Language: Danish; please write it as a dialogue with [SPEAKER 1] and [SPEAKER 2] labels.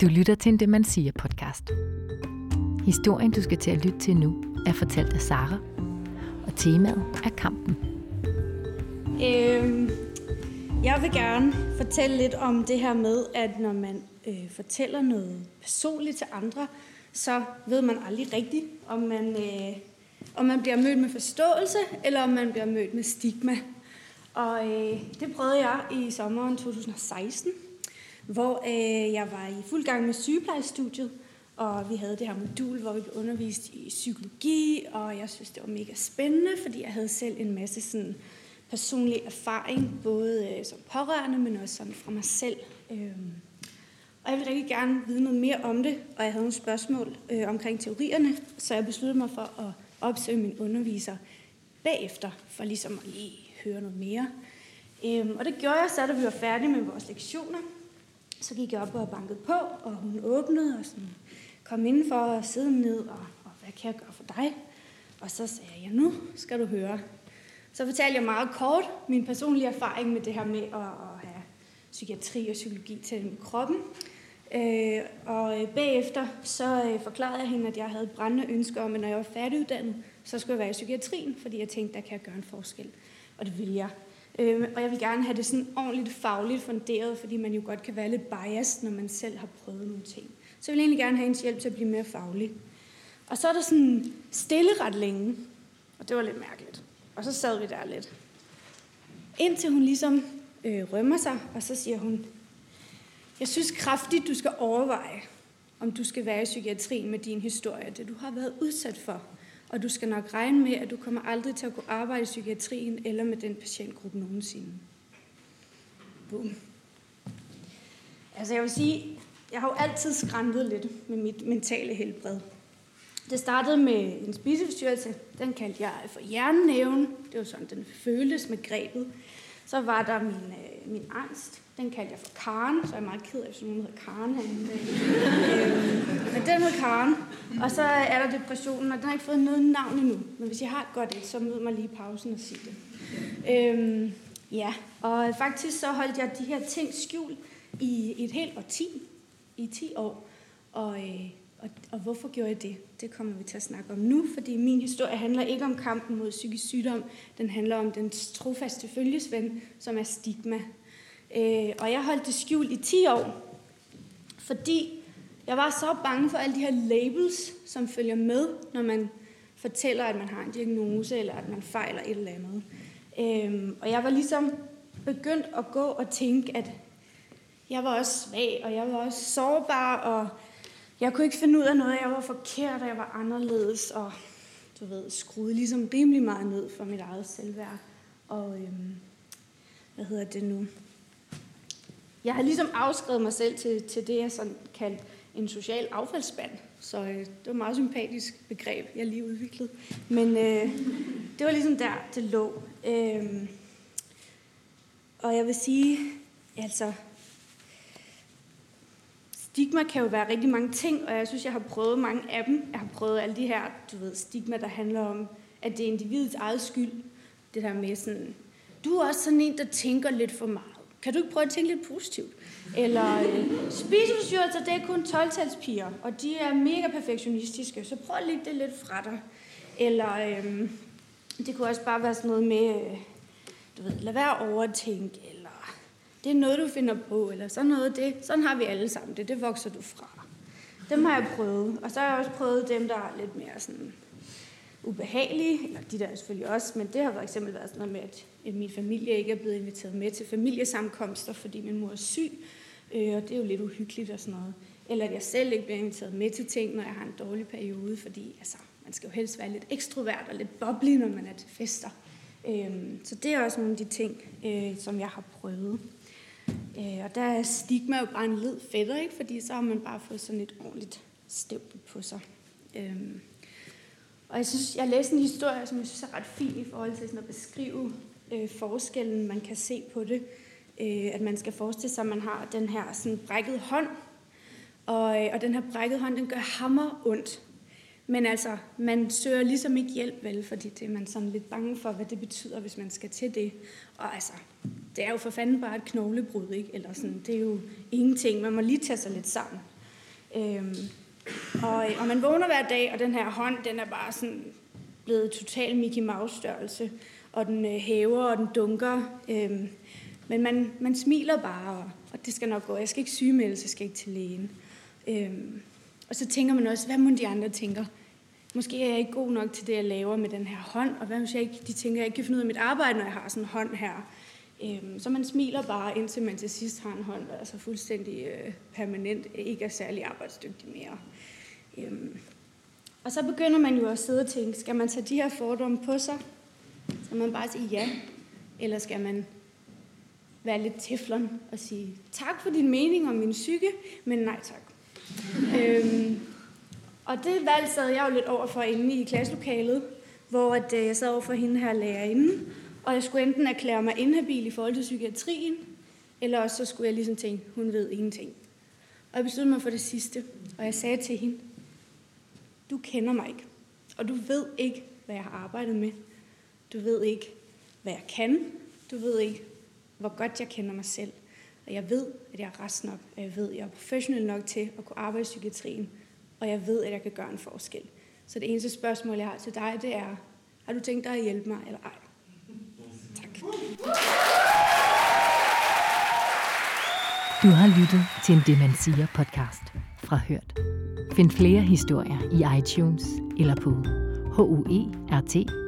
[SPEAKER 1] Du lytter til en Det Man Siger podcast. Historien, du skal til at lytte til nu, er fortalt af Sara, og temaet er kampen.
[SPEAKER 2] Øhm, jeg vil gerne fortælle lidt om det her med, at når man øh, fortæller noget personligt til andre, så ved man aldrig rigtigt, om man, øh, om man bliver mødt med forståelse, eller om man bliver mødt med stigma. Og øh, det prøvede jeg i sommeren 2016, hvor øh, jeg var i fuld gang med sygeplejestudiet, og vi havde det her modul, hvor vi blev undervist i psykologi, og jeg synes, det var mega spændende, fordi jeg havde selv en masse sådan, personlig erfaring, både øh, som pårørende, men også sådan fra mig selv. Øh, og jeg ville rigtig gerne vide noget mere om det, og jeg havde nogle spørgsmål øh, omkring teorierne, så jeg besluttede mig for at opsøge min underviser bagefter, for ligesom at lige høre noget mere. Øhm, og det gjorde jeg så, da vi var færdige med vores lektioner. Så gik jeg op og bankede på, og hun åbnede og sådan, kom indenfor og sidde ned, og, og hvad kan jeg gøre for dig? Og så sagde jeg, ja nu skal du høre. Så fortalte jeg meget kort min personlige erfaring med det her med at, at have psykiatri og psykologi til kroppen. Øh, og øh, bagefter så øh, forklarede jeg hende, at jeg havde brændende ønske om, at når jeg var færdiguddannet, så skulle jeg være i psykiatrien, fordi jeg tænkte, der kan jeg gøre en forskel. Og det ville jeg. Øh, og jeg vil gerne have det sådan ordentligt fagligt funderet, fordi man jo godt kan være lidt biased, når man selv har prøvet nogle ting. Så jeg vil egentlig gerne have ens hjælp til at blive mere faglig. Og så er der sådan stille ret længe, og det var lidt mærkeligt. Og så sad vi der lidt. Indtil hun ligesom øh, rømmer sig, og så siger hun, jeg synes kraftigt, du skal overveje, om du skal være i psykiatrien med din historie, det du har været udsat for. Og du skal nok regne med, at du kommer aldrig til at kunne arbejde i psykiatrien eller med den patientgruppe nogensinde. Boom. Altså jeg vil sige, jeg har jo altid skræmtet lidt med mit mentale helbred. Det startede med en spiseforstyrrelse. Den kaldte jeg for hjernenæven. Det var sådan, den føles med grebet. Så var der min, øh, min angst. Den kaldte jeg for Karen, så er jeg meget ked af, hvis nogen hedder Karen herinde. Øh, øh, men den hed Karen. Og så er der depressionen, og den har ikke fået noget navn endnu. Men hvis jeg har et godt et, så mød mig lige i pausen og sig det. Øh, ja, og faktisk så holdt jeg de her ting skjult i et helt årti. I 10 år. Og, øh, og, og hvorfor gjorde jeg det? Det kommer vi til at snakke om nu, fordi min historie handler ikke om kampen mod psykisk sygdom. Den handler om den trofaste følgesven, som er stigma. Øh, og jeg holdt det skjult i 10 år, fordi jeg var så bange for alle de her labels, som følger med, når man fortæller, at man har en diagnose, eller at man fejler et eller andet. Øh, og jeg var ligesom begyndt at gå og tænke, at jeg var også svag, og jeg var også sårbar, og jeg kunne ikke finde ud af noget. Jeg var forkert, og jeg var anderledes, og du ved, skruede ligesom rimelig meget ned for mit eget selvværd. Og øhm, hvad hedder det nu? Jeg har ligesom afskrevet mig selv til, til det, jeg sådan kaldte en social affaldsspand. Så øh, det var et meget sympatisk begreb, jeg lige udviklede. Men øh, det var ligesom der, det lå. Øh, og jeg vil sige, altså, stigma kan jo være rigtig mange ting, og jeg synes, jeg har prøvet mange af dem. Jeg har prøvet alle de her, du ved, stigma, der handler om, at det er individets eget skyld. Det der med sådan, du er også sådan en, der tænker lidt for meget. Kan du ikke prøve at tænke lidt positivt? Eller øh, spiseforstyrrelser, det er kun 12-talspiger, og de er mega perfektionistiske, så prøv at lægge det lidt fra dig. Eller øh, det kunne også bare være sådan noget med, øh, du ved, lad være at overtænke, eller det er noget, du finder på, eller sådan noget. Det, sådan har vi alle sammen det, det vokser du fra. Dem har jeg prøvet, og så har jeg også prøvet dem, der er lidt mere sådan ubehagelige, eller de der er selvfølgelig også, men det har for eksempel været sådan noget med, at min familie ikke er blevet inviteret med til familiesamkomster, fordi min mor er syg, øh, og det er jo lidt uhyggeligt og sådan noget. Eller at jeg selv ikke bliver inviteret med til ting, når jeg har en dårlig periode, fordi altså, man skal jo helst være lidt ekstrovert og lidt boblig, når man er til fester. Øh, så det er også nogle af de ting, øh, som jeg har prøvet. Øh, og der er stigma jo bare en led fætter, ikke? fordi så har man bare fået sådan et ordentligt stempel på sig. Øh, og jeg synes, jeg læste en historie, som jeg synes er ret fin i forhold til sådan at beskrive øh, forskellen, man kan se på det. Øh, at man skal forestille sig, at man har den her sådan brækket hånd, og, øh, og den her brækket hånd, den gør hammer ondt. Men altså, man søger ligesom ikke hjælp, vel, fordi det er man sådan lidt bange for, hvad det betyder, hvis man skal til det. Og altså, det er jo for fanden bare et knoglebrud, ikke? Eller sådan, det er jo ingenting. Man må lige tage sig lidt sammen. Øhm, og, og man vågner hver dag, og den her hånd, den er bare sådan blevet total Mickey Mouse-størrelse, og den øh, hæver, og den dunker. Øhm, men man, man smiler bare, og, og det skal nok gå. Jeg skal ikke sygemelde, jeg skal ikke til lægen. Øhm, og så tænker man også, hvad må de andre tænker? Måske er jeg ikke god nok til det, jeg laver med den her hånd, og hvad hvis jeg ikke, de tænker, at jeg ikke kan finde ud af mit arbejde, når jeg har sådan en hånd her. Øhm, så man smiler bare, indtil man til sidst har en hånd, der er så fuldstændig øh, permanent ikke er særlig arbejdsdygtig mere. Øhm, og så begynder man jo at sidde og tænke, skal man tage de her fordomme på sig? Skal man bare sige ja? Eller skal man være lidt teflon og sige tak for din mening om min psyke, men nej tak. øhm, og det valg sad jeg jo lidt over for inde i klasselokalet, hvor at, øh, jeg sad over for hende her lærerinde, og jeg skulle enten erklære mig inhabil i forhold til psykiatrien, eller også så skulle jeg ligesom tænke, hun ved ingenting. Og jeg besluttede mig for det sidste, og jeg sagde til hende, du kender mig ikke, og du ved ikke, hvad jeg har arbejdet med. Du ved ikke, hvad jeg kan. Du ved ikke, hvor godt jeg kender mig selv. Og jeg ved, at jeg er rest nok, og jeg ved, at jeg er professionel nok til at kunne arbejde i psykiatrien, og jeg ved, at jeg kan gøre en forskel. Så det eneste spørgsmål, jeg har til dig, det er, har du tænkt dig at hjælpe mig, eller ej?
[SPEAKER 1] Du har lyttet til en Det Man Siger podcast fra Hørt. Find flere historier i iTunes eller på huert.dk.